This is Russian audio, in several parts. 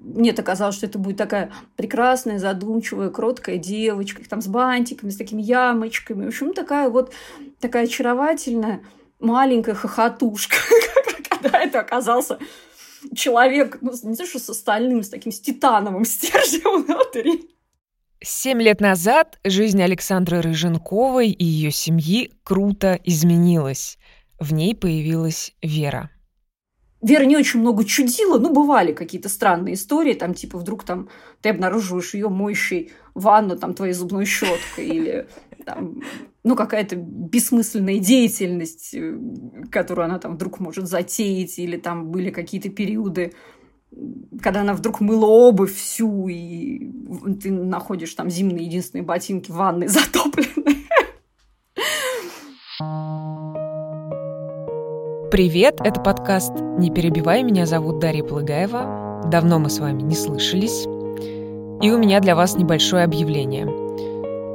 мне казалось, что это будет такая прекрасная, задумчивая, кроткая девочка, там с бантиками, с такими ямочками. В общем, такая вот такая очаровательная маленькая хохотушка, когда это оказался человек, ну, не то, что с остальным, с таким с титановым стержнем внутри. Семь лет назад жизнь Александры Рыженковой и ее семьи круто изменилась. В ней появилась Вера. Вера не очень много чудила, ну, бывали какие-то странные истории, там, типа, вдруг там ты обнаруживаешь ее моющей ванну, там, твоей зубной щеткой, или там, ну, какая-то бессмысленная деятельность, э, которую она там вдруг может затеять, или там были какие-то периоды, когда она вдруг мыла обувь всю, и ты находишь там зимние единственные ботинки в ванной затопленные. Привет, это подкаст «Не перебивай, меня зовут Дарья Плагаева. Давно мы с вами не слышались. И у меня для вас небольшое объявление.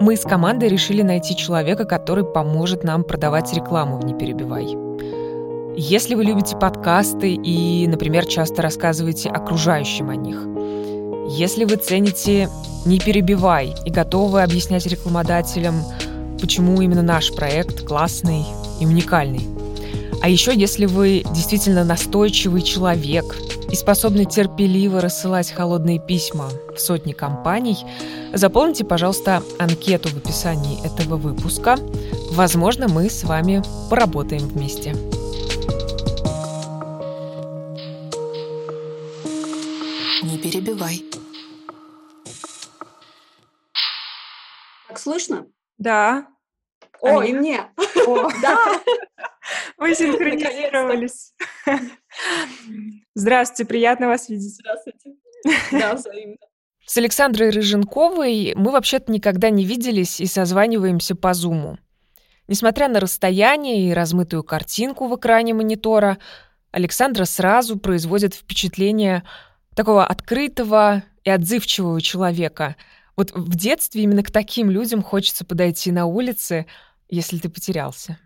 Мы с командой решили найти человека, который поможет нам продавать рекламу в «Не перебивай». Если вы любите подкасты и, например, часто рассказываете окружающим о них, если вы цените «Не перебивай» и готовы объяснять рекламодателям, почему именно наш проект классный и уникальный, а еще, если вы действительно настойчивый человек и способны терпеливо рассылать холодные письма в сотни компаний, заполните, пожалуйста, анкету в описании этого выпуска. Возможно, мы с вами поработаем вместе. Не перебивай. Так слышно? Да. О, и мне. О, да. Вы синхронизировались. Здравствуйте, приятно вас видеть. Здравствуйте. Да, взаимно. С Александрой Рыженковой мы вообще-то никогда не виделись и созваниваемся по Зуму. Несмотря на расстояние и размытую картинку в экране монитора, Александра сразу производит впечатление такого открытого и отзывчивого человека. Вот в детстве именно к таким людям хочется подойти на улице, если ты потерялся.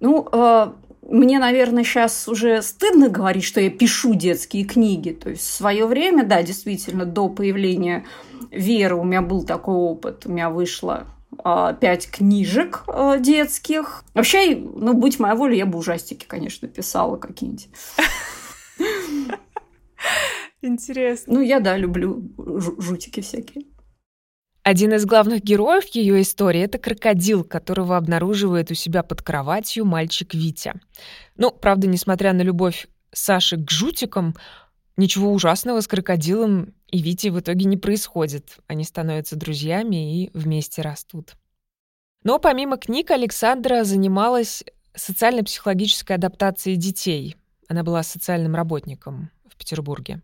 Ну, э, мне, наверное, сейчас уже стыдно говорить, что я пишу детские книги. То есть в свое время, да, действительно, до появления Веры у меня был такой опыт. У меня вышло э, пять книжек э, детских. Вообще, ну, будь моя воля, я бы ужастики, конечно, писала какие-нибудь. Интересно. Ну, я, да, люблю жутики всякие. Один из главных героев ее истории — это крокодил, которого обнаруживает у себя под кроватью мальчик Витя. Ну, правда, несмотря на любовь Саши к жутикам, ничего ужасного с крокодилом и Витей в итоге не происходит. Они становятся друзьями и вместе растут. Но помимо книг Александра занималась социально-психологической адаптацией детей. Она была социальным работником в Петербурге.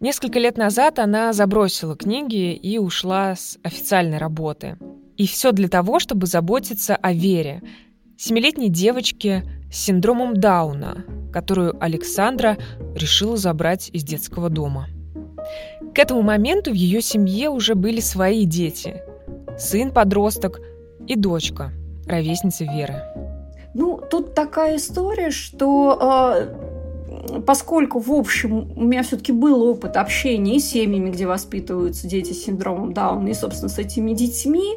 Несколько лет назад она забросила книги и ушла с официальной работы. И все для того, чтобы заботиться о Вере, семилетней девочке с синдромом Дауна, которую Александра решила забрать из детского дома. К этому моменту в ее семье уже были свои дети. Сын-подросток и дочка, ровесница Веры. Ну, тут такая история, что э, поскольку, в общем, у меня все-таки был опыт общения с семьями, где воспитываются дети с синдромом Дауна, и, собственно, с этими детьми,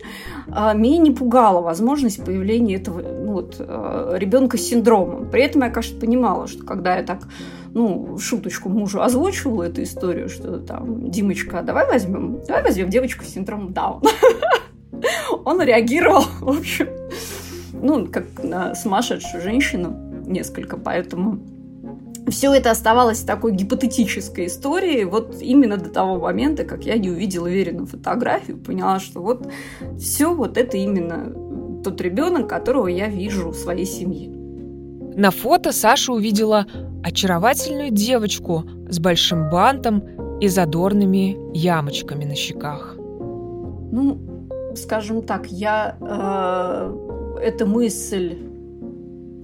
а, меня не пугала возможность появления этого ну, вот, а, ребенка с синдромом. При этом я, конечно, понимала, что когда я так ну, шуточку мужу озвучивала эту историю, что там, Димочка, давай возьмем, давай возьмем девочку с синдромом Дауна. Он реагировал, в общем, ну, как на сумасшедшую женщину несколько, поэтому все это оставалось такой гипотетической историей вот именно до того момента, как я не увидела Верину фотографию, поняла, что вот все вот это именно тот ребенок, которого я вижу в своей семье. На фото Саша увидела очаровательную девочку с большим бантом и задорными ямочками на щеках. Ну, скажем так, я э, эта мысль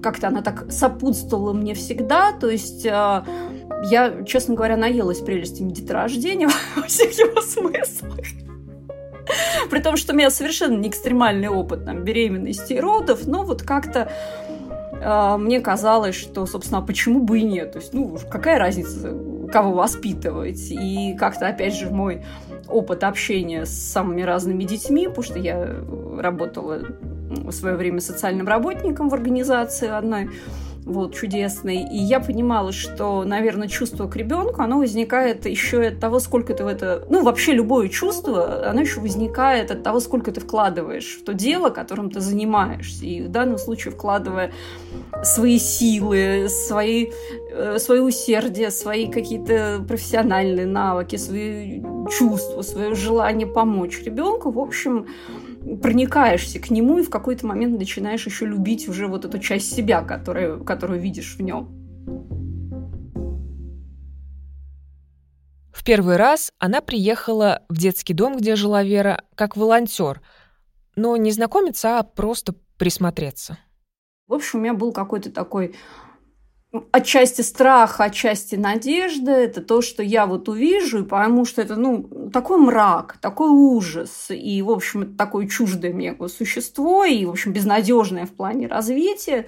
как-то она так сопутствовала мне всегда, то есть э, я, честно говоря, наелась прелестями деторождения во всех его смыслах. При том, что у меня совершенно не экстремальный опыт там, беременности и родов, но вот как-то а, мне казалось, что, собственно, а почему бы и нет? То есть, ну, какая разница, кого воспитывать? И как-то, опять же, мой опыт общения с самыми разными детьми, потому что я работала в свое время социальным работником в организации одной, вот, чудесный. И я понимала, что, наверное, чувство к ребенку, оно возникает еще от того, сколько ты в это... Ну, вообще любое чувство, оно еще возникает от того, сколько ты вкладываешь в то дело, которым ты занимаешься. И в данном случае вкладывая свои силы, свои, э, свое усердие, свои какие-то профессиональные навыки, свои чувства, свое желание помочь ребенку, в общем, проникаешься к нему и в какой-то момент начинаешь еще любить уже вот эту часть себя, которую, которую видишь в нем. В первый раз она приехала в детский дом, где жила Вера, как волонтер, но не знакомиться, а просто присмотреться. В общем, у меня был какой-то такой отчасти страх, отчасти надежда. Это то, что я вот увижу и пойму, что это, ну, такой мрак, такой ужас. И, в общем, это такое чуждое мне существо и, в общем, безнадежное в плане развития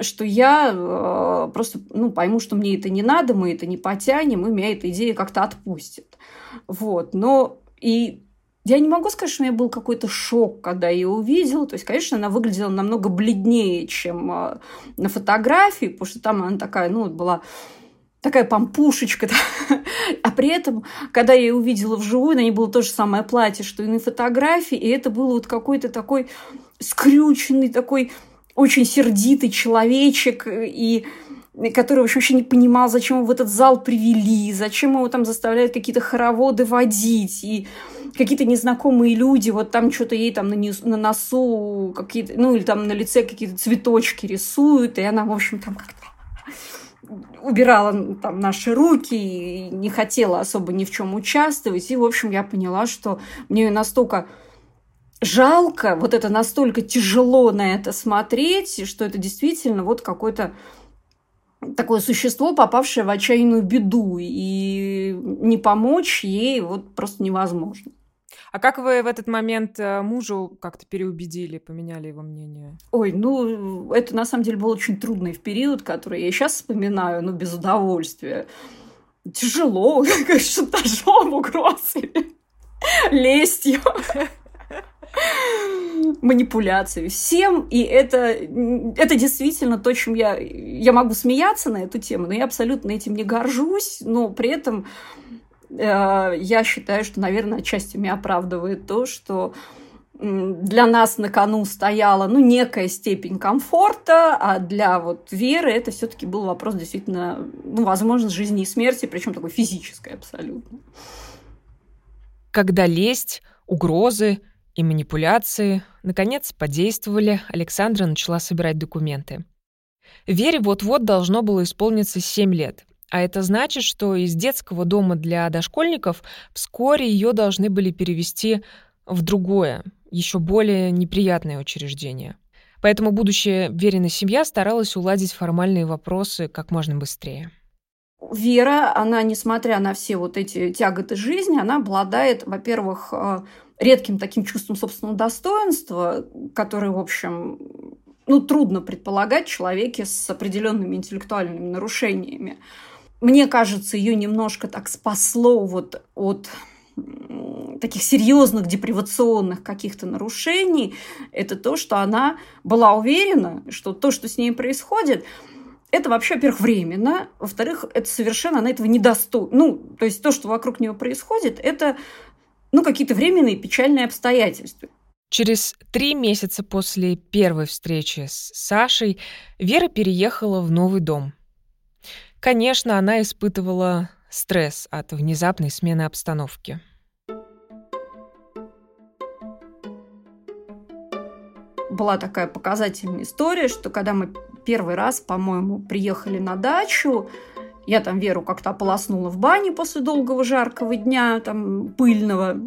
что я э, просто ну, пойму, что мне это не надо, мы это не потянем, и меня эта идея как-то отпустит. Вот. Но и я не могу сказать, что у меня был какой-то шок, когда я ее увидела. То есть, конечно, она выглядела намного бледнее, чем э, на фотографии, потому что там она такая, ну, была такая помпушечка. А при этом, когда я ее увидела вживую, на ней было то же самое платье, что и на фотографии, и это был вот какой-то такой скрюченный, такой очень сердитый человечек, и который вообще не понимал, зачем его в этот зал привели, зачем его там заставляют какие-то хороводы водить, и какие-то незнакомые люди, вот там что-то ей там на, нес, на носу какие-то, ну, или там на лице какие-то цветочки рисуют, и она, в общем, там как-то убирала там наши руки и не хотела особо ни в чем участвовать. И, в общем, я поняла, что мне настолько жалко, вот это настолько тяжело на это смотреть, что это действительно вот какой-то такое существо, попавшее в отчаянную беду, и не помочь ей вот просто невозможно. А как вы в этот момент э, мужу как-то переубедили, поменяли его мнение? Ой, ну, это на самом деле был очень трудный период, который я сейчас вспоминаю, но без удовольствия. Тяжело, как шантажом, угрозами, лестью манипуляцию всем, и это, это действительно то, чем я, я могу смеяться на эту тему, но я абсолютно этим не горжусь, но при этом Э, я считаю, что, наверное, отчасти меня оправдывает то, что для нас на кону стояла ну, некая степень комфорта, а для вот Веры это все-таки был вопрос действительно, ну, возможно, жизни и смерти, причем такой физической абсолютно. Когда лесть, угрозы и манипуляции наконец подействовали, Александра начала собирать документы. Вере вот-вот должно было исполниться 7 лет, а это значит, что из детского дома для дошкольников вскоре ее должны были перевести в другое, еще более неприятное учреждение. Поэтому будущая Верина семья старалась уладить формальные вопросы как можно быстрее. Вера, она, несмотря на все вот эти тяготы жизни, она обладает, во-первых, э, редким таким чувством собственного достоинства, которое, в общем, ну, трудно предполагать человеке с определенными интеллектуальными нарушениями. Мне кажется, ее немножко так спасло вот от таких серьезных депривационных каких-то нарушений, это то, что она была уверена, что то, что с ней происходит, это вообще, во-первых, временно, во-вторых, это совершенно она этого недостойна. Ну, то есть то, что вокруг нее происходит, это ну, какие-то временные печальные обстоятельства. Через три месяца после первой встречи с Сашей Вера переехала в новый дом – Конечно, она испытывала стресс от внезапной смены обстановки. Была такая показательная история, что когда мы первый раз, по-моему, приехали на дачу, я там Веру как-то ополоснула в бане после долгого жаркого дня, там, пыльного.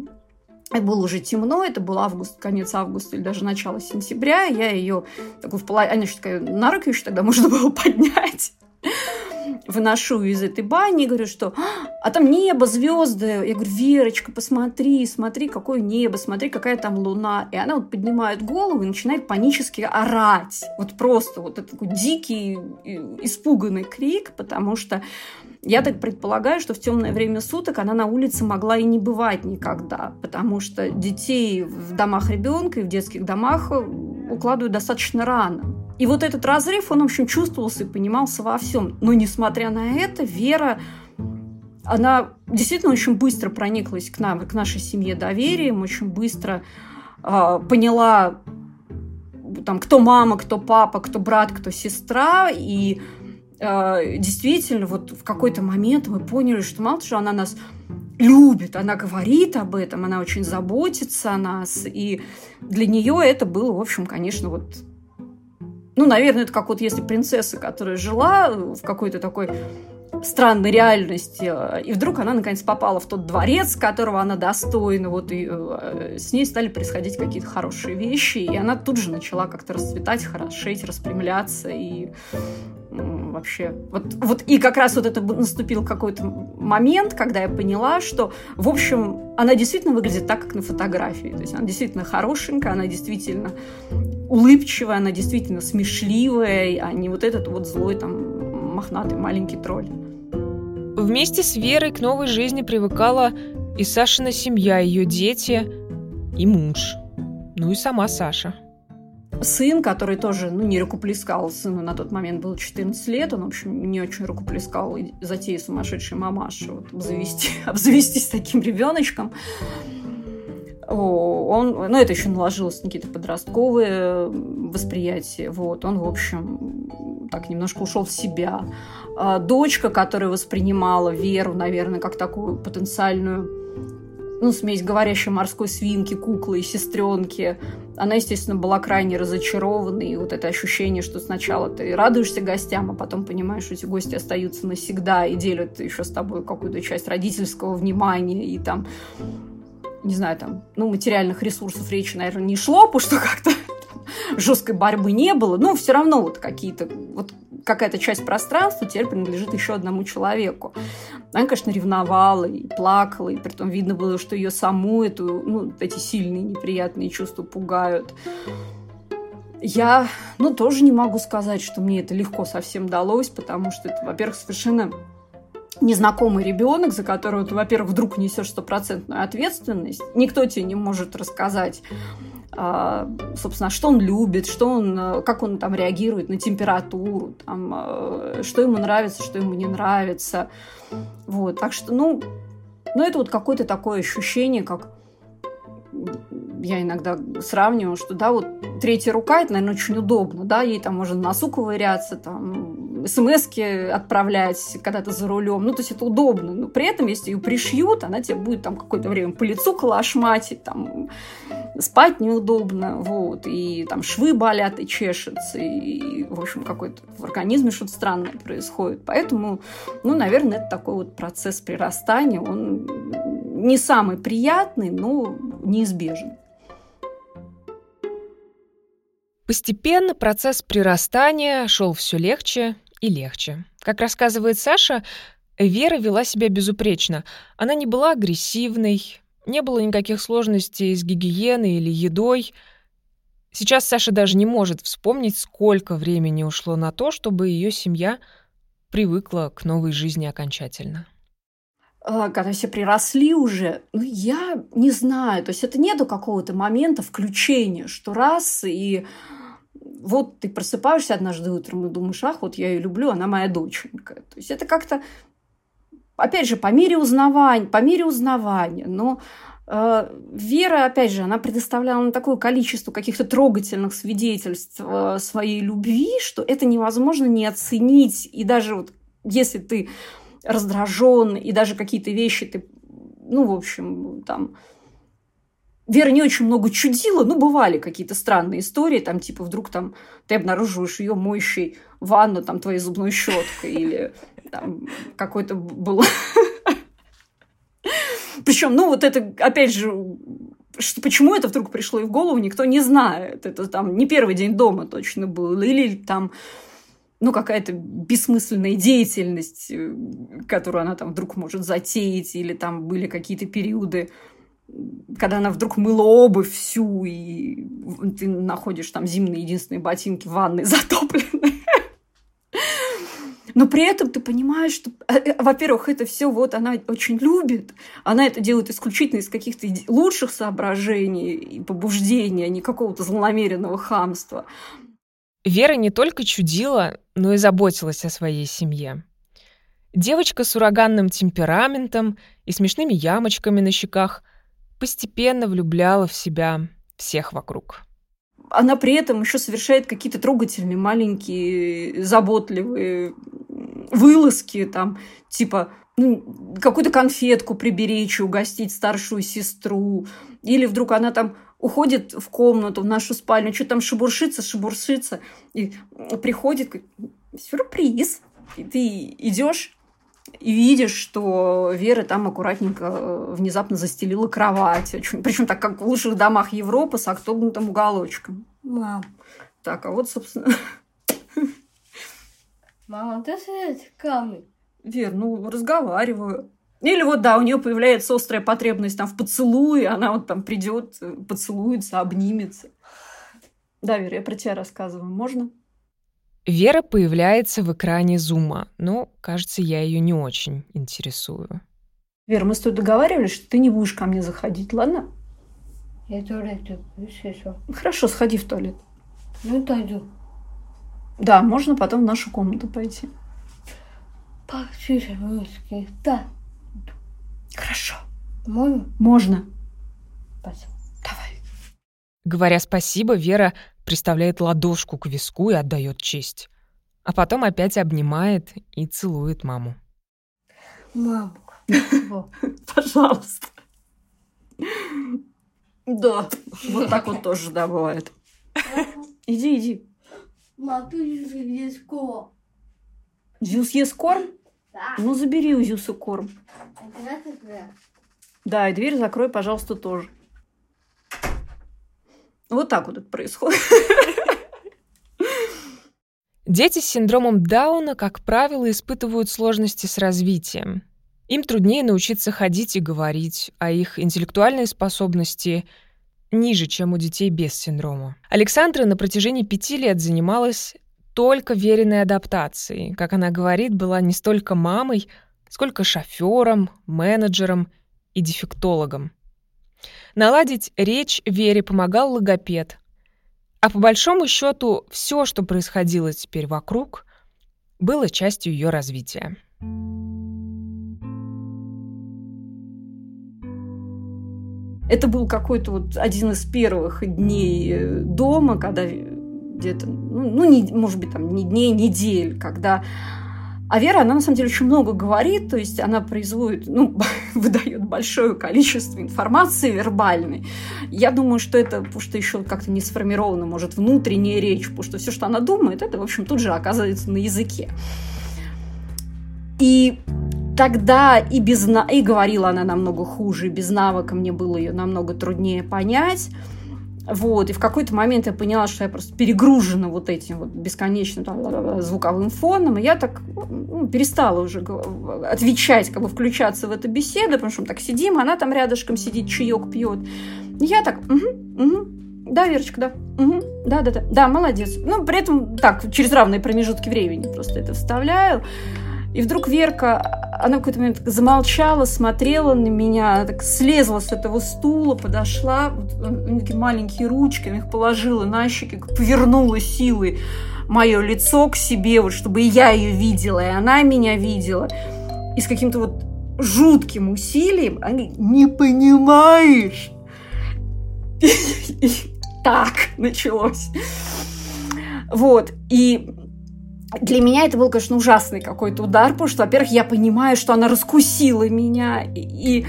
И было уже темно, это был август, конец августа или даже начало сентября. Я ее такой в половине, она еще такая, на руки еще тогда можно было поднять выношу из этой бани говорю, что а там небо, звезды. Я говорю, Верочка, посмотри, смотри, какое небо, смотри, какая там луна. И она вот поднимает голову и начинает панически орать. Вот просто вот это такой дикий, испуганный крик, потому что я так предполагаю, что в темное время суток она на улице могла и не бывать никогда, потому что детей в домах ребенка и в детских домах укладывают достаточно рано. И вот этот разрыв, он, в общем, чувствовался и понимался во всем. Но, несмотря на это, Вера, она действительно очень быстро прониклась к нам, к нашей семье доверием, очень быстро э, поняла, там, кто мама, кто папа, кто брат, кто сестра, и э, действительно, вот в какой-то момент мы поняли, что мало того, что она нас любит, она говорит об этом, она очень заботится о нас, и для нее это было, в общем, конечно, вот ну, наверное, это как вот если принцесса, которая жила в какой-то такой странной реальности, и вдруг она наконец попала в тот дворец, которого она достойна, вот и э, с ней стали происходить какие-то хорошие вещи, и она тут же начала как-то расцветать, хорошеть, распрямляться, и вообще. Вот, вот и как раз вот это наступил какой-то момент, когда я поняла, что, в общем, она действительно выглядит так, как на фотографии. То есть она действительно хорошенькая, она действительно улыбчивая, она действительно смешливая, а не вот этот вот злой там мохнатый маленький тролль. Вместе с Верой к новой жизни привыкала и Сашина семья, ее дети, и муж. Ну и сама Саша сын, который тоже ну, не рукоплескал, сыну на тот момент было 14 лет, он, в общем, не очень рукоплескал затеи сумасшедшей мамаши, вот, обзавести, обзавестись таким ребеночком. Он, ну, это еще наложилось на какие-то подростковые восприятия. Вот, он, в общем, так немножко ушел в себя. А дочка, которая воспринимала Веру, наверное, как такую потенциальную ну, смесь говорящей морской свинки, куклы и сестренки. Она, естественно, была крайне разочарована, и вот это ощущение, что сначала ты радуешься гостям, а потом понимаешь, что эти гости остаются навсегда и делят еще с тобой какую-то часть родительского внимания, и там, не знаю, там, ну, материальных ресурсов речи, наверное, не шло, потому что как-то жесткой борьбы не было, но все равно вот какие-то, вот какая-то часть пространства теперь принадлежит еще одному человеку. Она, конечно, ревновала и плакала, и при том видно было, что ее саму эту, ну, эти сильные неприятные чувства пугают. Я, ну, тоже не могу сказать, что мне это легко совсем далось, потому что это, во-первых, совершенно незнакомый ребенок, за которого ты, во-первых, вдруг несешь стопроцентную ответственность. Никто тебе не может рассказать, собственно, что он любит, что он, э, как он там реагирует на температуру, там, э, что ему нравится, что ему не нравится. Вот, так что, ну, ну это вот какое-то такое ощущение, как я иногда сравниваю, что, да, вот третья рука, это, наверное, очень удобно, да, ей там можно на носу ковыряться, там, смс отправлять, когда ты за рулем, ну, то есть это удобно, но при этом, если ее пришьют, она тебе будет там какое-то время по лицу калашматить, там, спать неудобно, вот, и там швы болят и чешется, и, в общем, какой-то в организме что-то странное происходит. Поэтому, ну, наверное, это такой вот процесс прирастания, он не самый приятный, но неизбежен. Постепенно процесс прирастания шел все легче и легче. Как рассказывает Саша, Вера вела себя безупречно. Она не была агрессивной, не было никаких сложностей с гигиеной или едой. Сейчас Саша даже не может вспомнить, сколько времени ушло на то, чтобы ее семья привыкла к новой жизни окончательно. А, когда все приросли уже, ну, я не знаю, то есть это нету какого-то момента включения, что раз и вот ты просыпаешься однажды утром и думаешь, ах, вот я ее люблю, она моя доченька. То есть это как-то опять же, по мере узнавания, по мере узнавания, но э, Вера, опять же, она предоставляла на такое количество каких-то трогательных свидетельств э, своей любви, что это невозможно не оценить. И даже вот если ты раздражен, и даже какие-то вещи ты, ну, в общем, там, Вера не очень много чудила, ну, бывали какие-то странные истории, там, типа, вдруг там ты обнаруживаешь ее моющей ванну, там, твоей зубной щеткой, или там какой-то был... Причем, ну, вот это, опять же, что, почему это вдруг пришло и в голову, никто не знает. Это там не первый день дома точно был. Или там ну, какая-то бессмысленная деятельность, э, которую она там вдруг может затеять, или там были какие-то периоды, когда она вдруг мыла обувь всю, и ты находишь там зимние единственные ботинки в ванной затопленные. Но при этом ты понимаешь, что, э, э, во-первых, это все вот она очень любит, она это делает исключительно из каких-то лучших соображений и побуждений, а не какого-то злонамеренного хамства. Вера не только чудила, но и заботилась о своей семье. Девочка с ураганным темпераментом и смешными ямочками на щеках постепенно влюбляла в себя всех вокруг она при этом еще совершает какие-то трогательные, маленькие, заботливые вылазки, там, типа, ну, какую-то конфетку приберечь, угостить старшую сестру. Или вдруг она там уходит в комнату, в нашу спальню, что там шебуршится, шебуршится, и приходит, сюрприз. И ты идешь и видишь, что Вера там аккуратненько э, внезапно застелила кровать. Причем так, как в лучших домах Европы с отогнутым уголочком. Мам. Так, а вот, собственно... Мама, ты камни? Вер, ну, разговариваю. Или вот, да, у нее появляется острая потребность там в поцелуе, она вот там придет, э, поцелуется, обнимется. Да, Вера, я про тебя рассказываю. Можно? Вера появляется в экране зума, но, кажется, я ее не очень интересую. Вера, мы с тобой договаривались, что ты не будешь ко мне заходить, ладно? Я туалет еще. Хорошо, сходи в туалет. Ну, пойду. Да, можно потом в нашу комнату пойти. Потише, русский. Да. Хорошо. Можно? Можно. Спасибо. Давай. Говоря спасибо, Вера приставляет ладошку к виску и отдает честь. А потом опять обнимает и целует маму. Мамка. Пожалуйста. Да, вот так вот тоже, да, бывает. Иди, иди. Мам, ты корм. Зюс ест корм? Да. Ну, забери у Зюса корм. Да, и дверь закрой, пожалуйста, тоже. Вот так вот это происходит. Дети с синдромом Дауна, как правило, испытывают сложности с развитием. Им труднее научиться ходить и говорить, а их интеллектуальные способности ниже, чем у детей без синдрома. Александра на протяжении пяти лет занималась только веренной адаптацией. Как она говорит, была не столько мамой, сколько шофером, менеджером и дефектологом. Наладить речь Вере помогал логопед. А по большому счету, все, что происходило теперь вокруг, было частью ее развития. Это был какой-то вот один из первых дней э, дома, когда где-то, ну, ну не, может быть, там не дней, недель, когда а Вера, она на самом деле очень много говорит, то есть она производит, ну, выдает большое количество информации вербальной. Я думаю, что это, потому что еще как-то не сформирована, может, внутренняя речь, потому что все, что она думает, это, в общем, тут же оказывается на языке. И тогда и без и говорила она намного хуже, без навыка мне было ее намного труднее понять. Вот, и в какой-то момент я поняла, что я просто перегружена вот этим вот бесконечным там, звуковым фоном, и я так ну, перестала уже отвечать, как бы включаться в эту беседу, потому что мы так сидим, она там рядышком сидит, чаек пьет. Я так, угу, угу, да, Верочка, да, угу, да, да, да, да, молодец. Ну, при этом так, через равные промежутки времени просто это вставляю. И вдруг Верка, она в какой-то момент замолчала, смотрела на меня, так слезла с этого стула, подошла, такие маленькие ручки, их положила на щеки, повернула силой мое лицо к себе, вот, чтобы и я ее видела, и она меня видела. И с каким-то вот жутким усилием, они не понимаешь. Так началось. Вот. И для меня это был, конечно, ужасный какой-то удар, потому что, во-первых, я понимаю, что она раскусила меня, и, и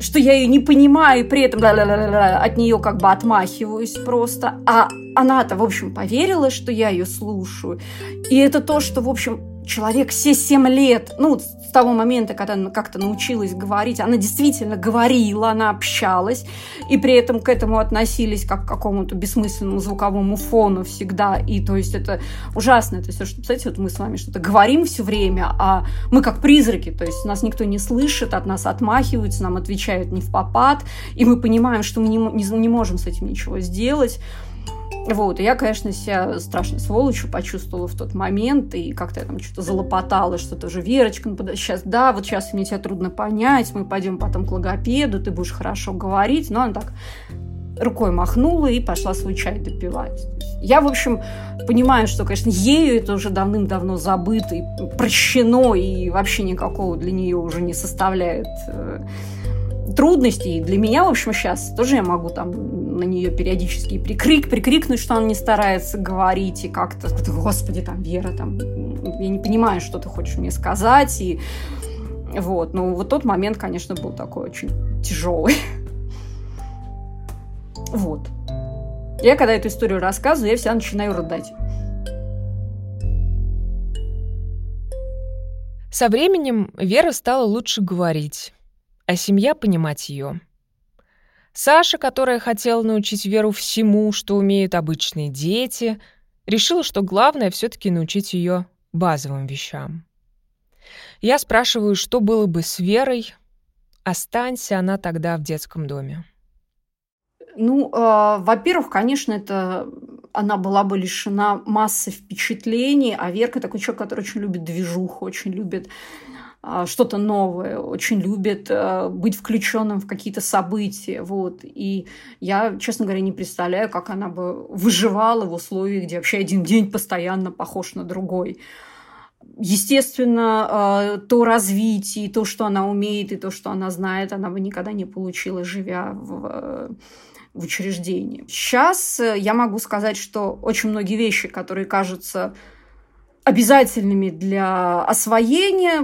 что я ее не понимаю, и при этом от нее как бы отмахиваюсь просто. А она-то, в общем, поверила, что я ее слушаю. И это то, что, в общем, человек все семь лет, ну, с того момента, когда она как-то научилась говорить, она действительно говорила, она общалась, и при этом к этому относились как к какому-то бессмысленному звуковому фону всегда. И то есть это ужасно. То есть, что, представляете, вот мы с вами что-то говорим все время, а мы как призраки, то есть нас никто не слышит, от нас отмахиваются, нам отвечают не в попад, и мы понимаем, что мы не, не, не можем с этим ничего сделать. Вот, и я, конечно, себя страшной сволочью почувствовала в тот момент, и как-то я там что-то залопотала, что тоже Верочка, ну, сейчас, да, вот сейчас мне тебя трудно понять, мы пойдем потом к логопеду, ты будешь хорошо говорить, но она так рукой махнула и пошла свой чай допивать. Я, в общем, понимаю, что, конечно, ею это уже давным-давно забыто и прощено, и вообще никакого для нее уже не составляет э, трудностей. И для меня, в общем, сейчас тоже я могу там на нее периодически прикрик, прикрикнуть, что она не старается говорить, и как-то, господи, там, Вера, там, я не понимаю, что ты хочешь мне сказать, и вот, ну, вот тот момент, конечно, был такой очень тяжелый. Вот. Я, когда эту историю рассказываю, я вся начинаю рыдать. Со временем Вера стала лучше говорить а семья понимать ее. Саша, которая хотела научить Веру всему, что умеют обычные дети, решила, что главное все-таки научить ее базовым вещам. Я спрашиваю, что было бы с Верой, останься она тогда в детском доме. Ну, э, во-первых, конечно, это она была бы лишена массы впечатлений, а Верка такой человек, который очень любит движуху, очень любит что-то новое, очень любит а, быть включенным в какие-то события. Вот. И я, честно говоря, не представляю, как она бы выживала в условиях, где вообще один день постоянно похож на другой. Естественно, а, то развитие, то, что она умеет, и то, что она знает, она бы никогда не получила, живя в в учреждении. Сейчас я могу сказать, что очень многие вещи, которые кажутся обязательными для освоения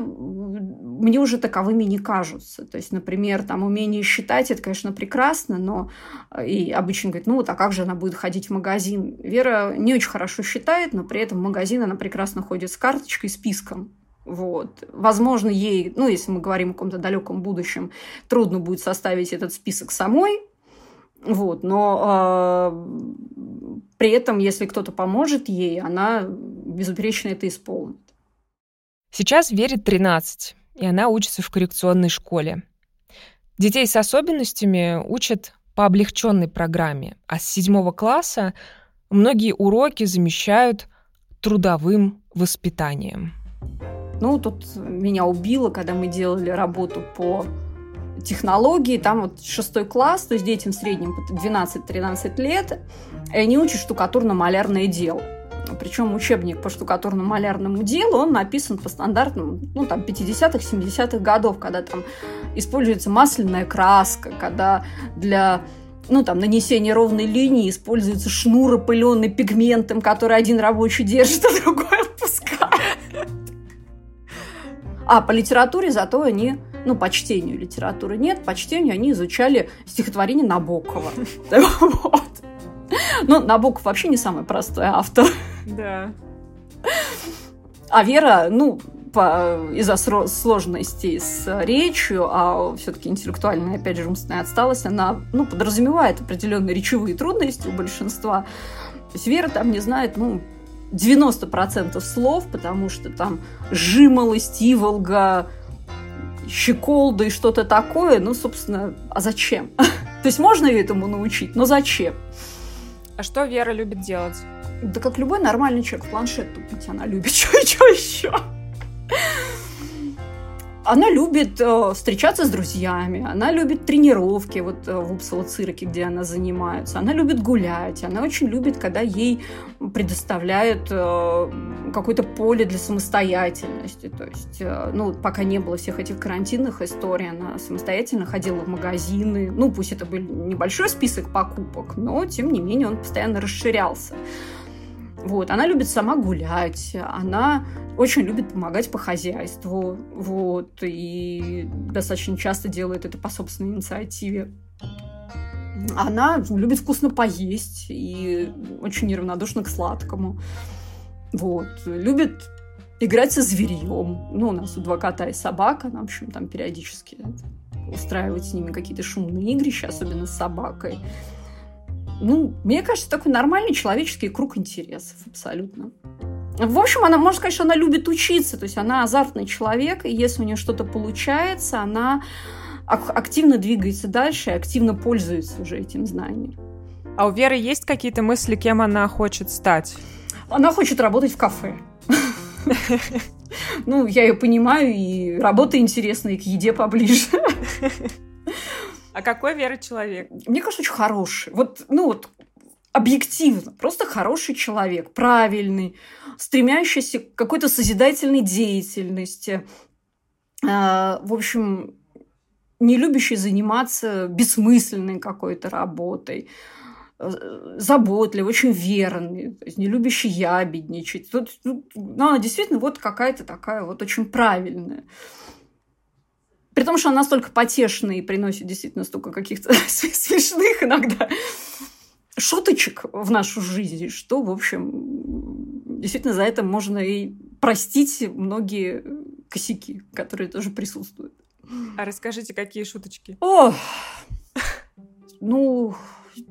мне уже таковыми не кажутся. То есть, например, там умение считать, это, конечно, прекрасно, но э, и обычно говорит, ну вот, а как же она будет ходить в магазин? Вера не очень хорошо считает, но при этом в магазин она прекрасно ходит с карточкой, списком. Вот. Возможно, ей, ну, если мы говорим о каком-то далеком будущем, трудно будет составить этот список самой, вот, но э, при этом, если кто-то поможет ей, она безупречно это исполнит. Сейчас Вере 13, и она учится в коррекционной школе. Детей с особенностями учат по облегченной программе, а с седьмого класса многие уроки замещают трудовым воспитанием. Ну, тут меня убило, когда мы делали работу по технологии, там вот шестой класс, то есть детям в среднем 12-13 лет, и они учат штукатурно-малярное дело. Причем учебник по штукатурно-малярному делу, он написан по стандартным, ну, там, 50-х, 70-х годов, когда там используется масляная краска, когда для ну, там, нанесения ровной линии используется шнур, опыленный пигментом, который один рабочий держит, а другой отпускает. А по литературе зато они ну, по чтению литературы нет, по чтению они изучали стихотворение Набокова. Вот. Ну, Набоков вообще не самый простой автор. Да. А Вера, ну, из-за сложностей с речью, а все-таки интеллектуальная, опять же, умственная отсталость, она ну, подразумевает определенные речевые трудности у большинства. То есть Вера там не знает, ну, 90% слов, потому что там жимолость, иволга, щеколда и что-то такое, ну, собственно, а зачем? То есть можно ее этому научить, но зачем? А что Вера любит делать? Да как любой нормальный человек, планшет тупить она любит. Что еще? Она любит э, встречаться с друзьями, она любит тренировки вот э, в Упсало-цирке, где она занимается, она любит гулять, она очень любит, когда ей предоставляют э, какое-то поле для самостоятельности. То есть, ну, пока не было всех этих карантинных историй, она самостоятельно ходила в магазины. Ну, пусть это был небольшой список покупок, но, тем не менее, он постоянно расширялся. Вот. Она любит сама гулять, она очень любит помогать по хозяйству, вот, и достаточно часто делает это по собственной инициативе. Она любит вкусно поесть и очень неравнодушна к сладкому. Вот. Любит играть со зверьем. Ну, у нас у два кота и собака, она, в общем, там периодически устраивать с ними какие-то шумные игрища, особенно с собакой. Ну, мне кажется, такой нормальный человеческий круг интересов абсолютно. В общем, она, можно сказать, что она любит учиться, то есть она азартный человек, и если у нее что-то получается, она активно двигается дальше и активно пользуется уже этим знанием. А у Веры есть какие-то мысли, кем она хочет стать? Она хочет работать в кафе. Ну, я ее понимаю, и работа интересная, и к еде поближе. А какой Вера человек? Мне кажется, очень хороший. Вот, ну вот, объективно, просто хороший человек, правильный, стремящийся к какой-то созидательной деятельности. А, в общем, не любящий заниматься бессмысленной какой-то работой заботливый, очень верный, то есть не любящий ябедничать. Тут, ну, она действительно вот какая-то такая вот очень правильная. При том, что она настолько потешная и приносит действительно столько каких-то смешных иногда шуточек в нашу жизнь, что, в общем, действительно за это можно и простить многие косяки, которые тоже присутствуют. А расскажите, какие шуточки? О, ну,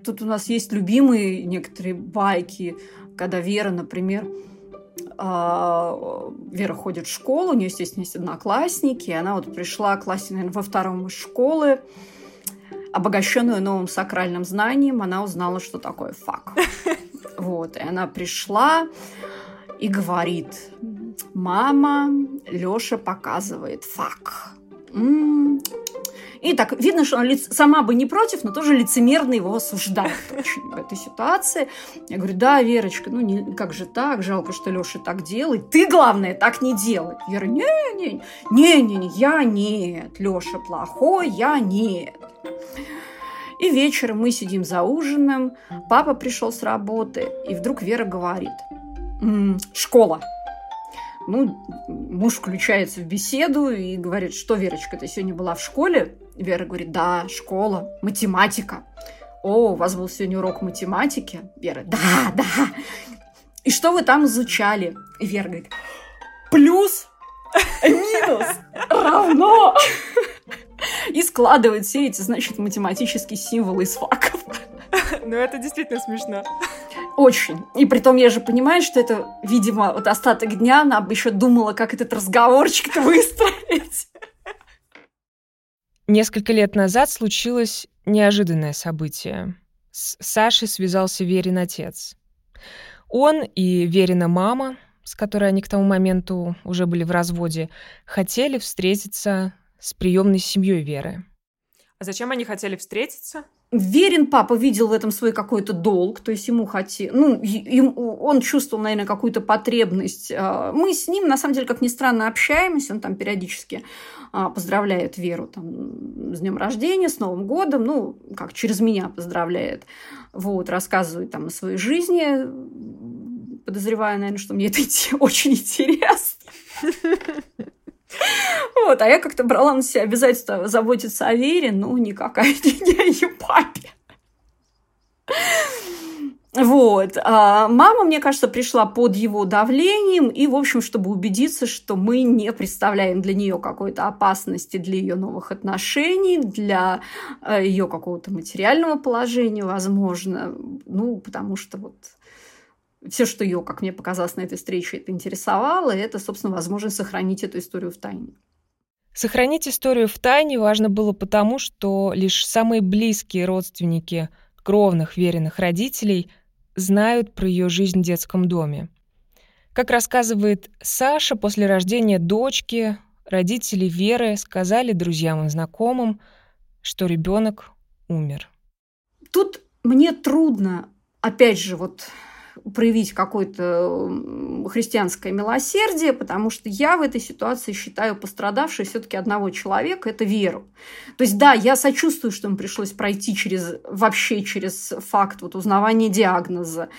тут у нас есть любимые некоторые байки, когда Вера, например, Вера ходит в школу, у нее, естественно, есть одноклассники, и она вот пришла в классе, наверное, во втором из школы, обогащенную новым сакральным знанием, она узнала, что такое фак. Вот, и она пришла и говорит, мама, Лёша показывает фак. И так видно, что она сама бы не против, но тоже лицемерно его осуждает очень в этой ситуации. Я говорю, да, Верочка, ну не, как же так, жалко, что Леша так делает. Ты, главное, так не делай. Вера, не-не, не-не-не, я нет. Леша плохой, я нет. И вечером мы сидим за ужином, папа пришел с работы, и вдруг Вера говорит, «М-м, школа. Ну, муж включается в беседу и говорит, что, Верочка, ты сегодня была в школе? Вера говорит, да, школа, математика. О, у вас был сегодня урок математики? Вера, да, да. И что вы там изучали? И Вера говорит, плюс, минус равно. И складывает все эти, значит, математические символы из факов. Ну, это действительно смешно. Очень. И при том я же понимаю, что это, видимо, вот остаток дня она бы еще думала, как этот разговорчик выстроить. Несколько лет назад случилось неожиданное событие. С Сашей связался Верин отец. Он и Верина мама, с которой они к тому моменту уже были в разводе, хотели встретиться с приемной семьей Веры. А зачем они хотели встретиться? Верен папа видел в этом свой какой-то долг, то есть ему хотел, ну, ему, он чувствовал, наверное, какую-то потребность. А, мы с ним, на самом деле, как ни странно, общаемся, он там периодически а, поздравляет Веру там, с днем рождения, с Новым годом, ну, как через меня поздравляет, вот, рассказывает там о своей жизни, подозревая, наверное, что мне это очень интересно. Вот, а я как-то брала на себя обязательство заботиться о Вере, ну, никакая не о ее папе. Вот. А мама, мне кажется, пришла под его давлением и, в общем, чтобы убедиться, что мы не представляем для нее какой-то опасности для ее новых отношений, для э, ее какого-то материального положения, возможно. Ну, потому что вот все, что ее, как мне показалось на этой встрече, это интересовало, это, собственно, возможность сохранить эту историю в тайне. Сохранить историю в тайне важно было потому, что лишь самые близкие родственники кровных веренных родителей знают про ее жизнь в детском доме. Как рассказывает Саша, после рождения дочки родители Веры сказали друзьям и знакомым, что ребенок умер. Тут мне трудно, опять же, вот проявить какое-то христианское милосердие, потому что я в этой ситуации считаю пострадавшей все-таки одного человека – это веру. То есть, да, я сочувствую, что им пришлось пройти через, вообще через факт вот, узнавания диагноза,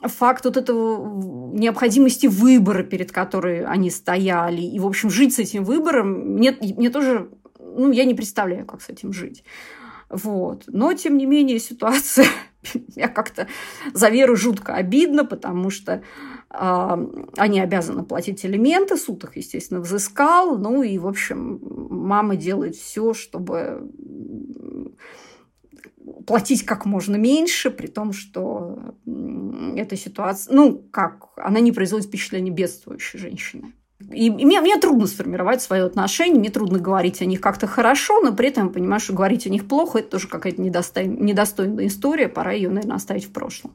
факт вот этого необходимости выбора, перед которой они стояли. И, в общем, жить с этим выбором мне, мне тоже, ну, я не представляю, как с этим жить. Вот. Но, тем не менее, ситуация я как-то за Веру жутко обидно, потому что а, они обязаны платить элементы, суд их, естественно, взыскал, ну и, в общем, мама делает все, чтобы платить как можно меньше, при том, что эта ситуация, ну, как, она не производит впечатление бедствующей женщины. И, и мне, мне трудно сформировать свое отношение, мне трудно говорить о них как-то хорошо, но при этом я понимаю, что говорить о них плохо – это тоже какая-то недостойная история, пора ее, наверное, оставить в прошлом.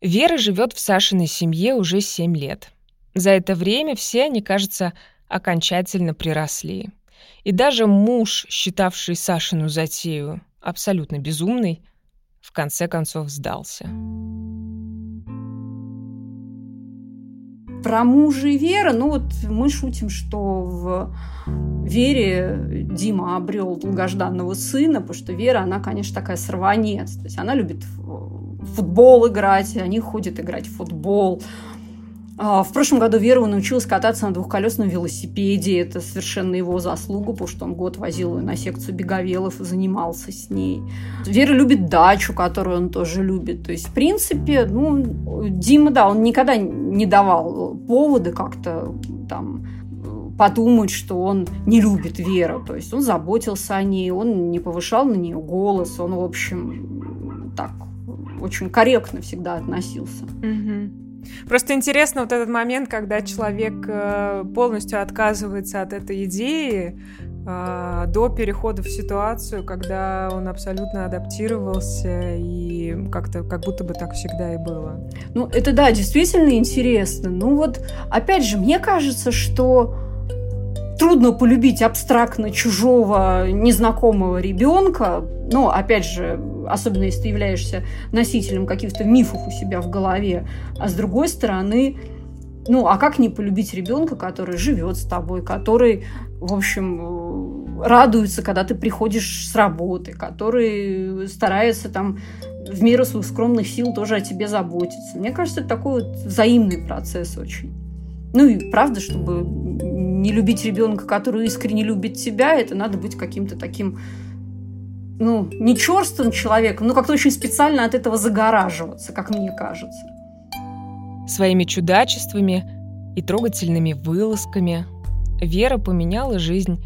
Вера живет в Сашиной семье уже 7 лет. За это время все они, кажется, окончательно приросли. И даже муж, считавший Сашину затею абсолютно безумной, в конце концов сдался. Про мужа и Вера, ну вот мы шутим, что в Вере Дима обрел долгожданного сына, потому что Вера, она, конечно, такая сорванец. То есть она любит футбол играть, они ходят играть в футбол. А, в прошлом году Вера научилась кататься на двухколесном велосипеде. Это совершенно его заслуга, потому что он год возил ее на секцию беговелов и занимался с ней. Вера любит дачу, которую он тоже любит. То есть, в принципе, ну, Дима, да, он никогда не давал поводы как-то там подумать, что он не любит Веру. То есть он заботился о ней, он не повышал на нее голос, он, в общем, так очень корректно всегда относился. Угу. Просто интересно вот этот момент, когда человек э, полностью отказывается от этой идеи, э, до перехода в ситуацию, когда он абсолютно адаптировался и как-то как будто бы так всегда и было. Ну, это да, действительно интересно. Ну вот, опять же, мне кажется, что трудно полюбить абстрактно чужого, незнакомого ребенка. Но, опять же, особенно если ты являешься носителем каких-то мифов у себя в голове. А с другой стороны, ну, а как не полюбить ребенка, который живет с тобой, который, в общем, радуется, когда ты приходишь с работы, который старается там в меру своих скромных сил тоже о тебе заботиться. Мне кажется, это такой вот взаимный процесс очень. Ну и правда, чтобы не любить ребенка, который искренне любит тебя, это надо быть каким-то таким, ну, не черствым человеком, но как-то очень специально от этого загораживаться, как мне кажется. Своими чудачествами и трогательными вылазками Вера поменяла жизнь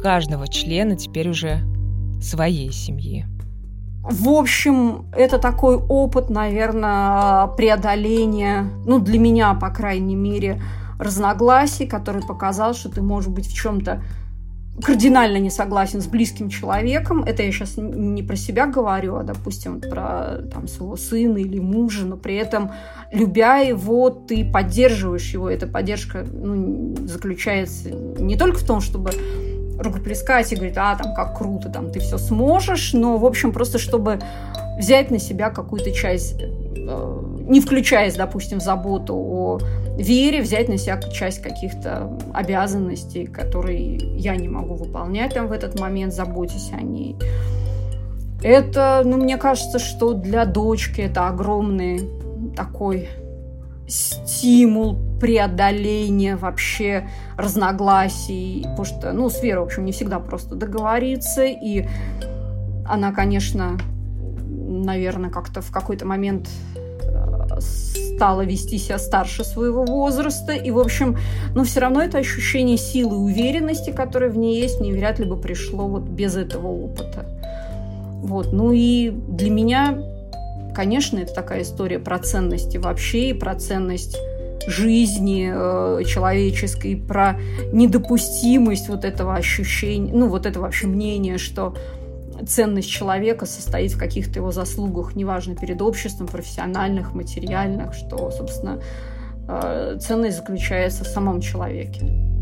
каждого члена теперь уже своей семьи. В общем, это такой опыт, наверное, преодоления, ну, для меня, по крайней мере, разногласий, который показал, что ты можешь быть в чем-то кардинально не согласен с близким человеком. Это я сейчас не про себя говорю, а, допустим, про там, своего сына или мужа, но при этом, любя его, ты поддерживаешь его. Эта поддержка ну, заключается не только в том, чтобы рукоплескать и говорить, а, там, как круто, там, ты все сможешь, но, в общем, просто чтобы взять на себя какую-то часть, э, не включаясь, допустим, в заботу о вере, взять на себя часть каких-то обязанностей, которые я не могу выполнять там в этот момент, заботясь о ней. Это, ну, мне кажется, что для дочки это огромный такой стимул преодоления вообще разногласий, потому что, ну, с Верой, в общем, не всегда просто договориться, и она, конечно, наверное, как-то в какой-то момент э, стала вести себя старше своего возраста. И, в общем, но все равно это ощущение силы и уверенности, которое в ней есть, мне вряд ли бы пришло вот без этого опыта. Вот. Ну и для меня, конечно, это такая история про ценности вообще и про ценность жизни э, человеческой, про недопустимость вот этого ощущения, ну вот это вообще мнение, что ценность человека состоит в каких-то его заслугах, неважно, перед обществом, профессиональных, материальных, что, собственно, э, ценность заключается в самом человеке.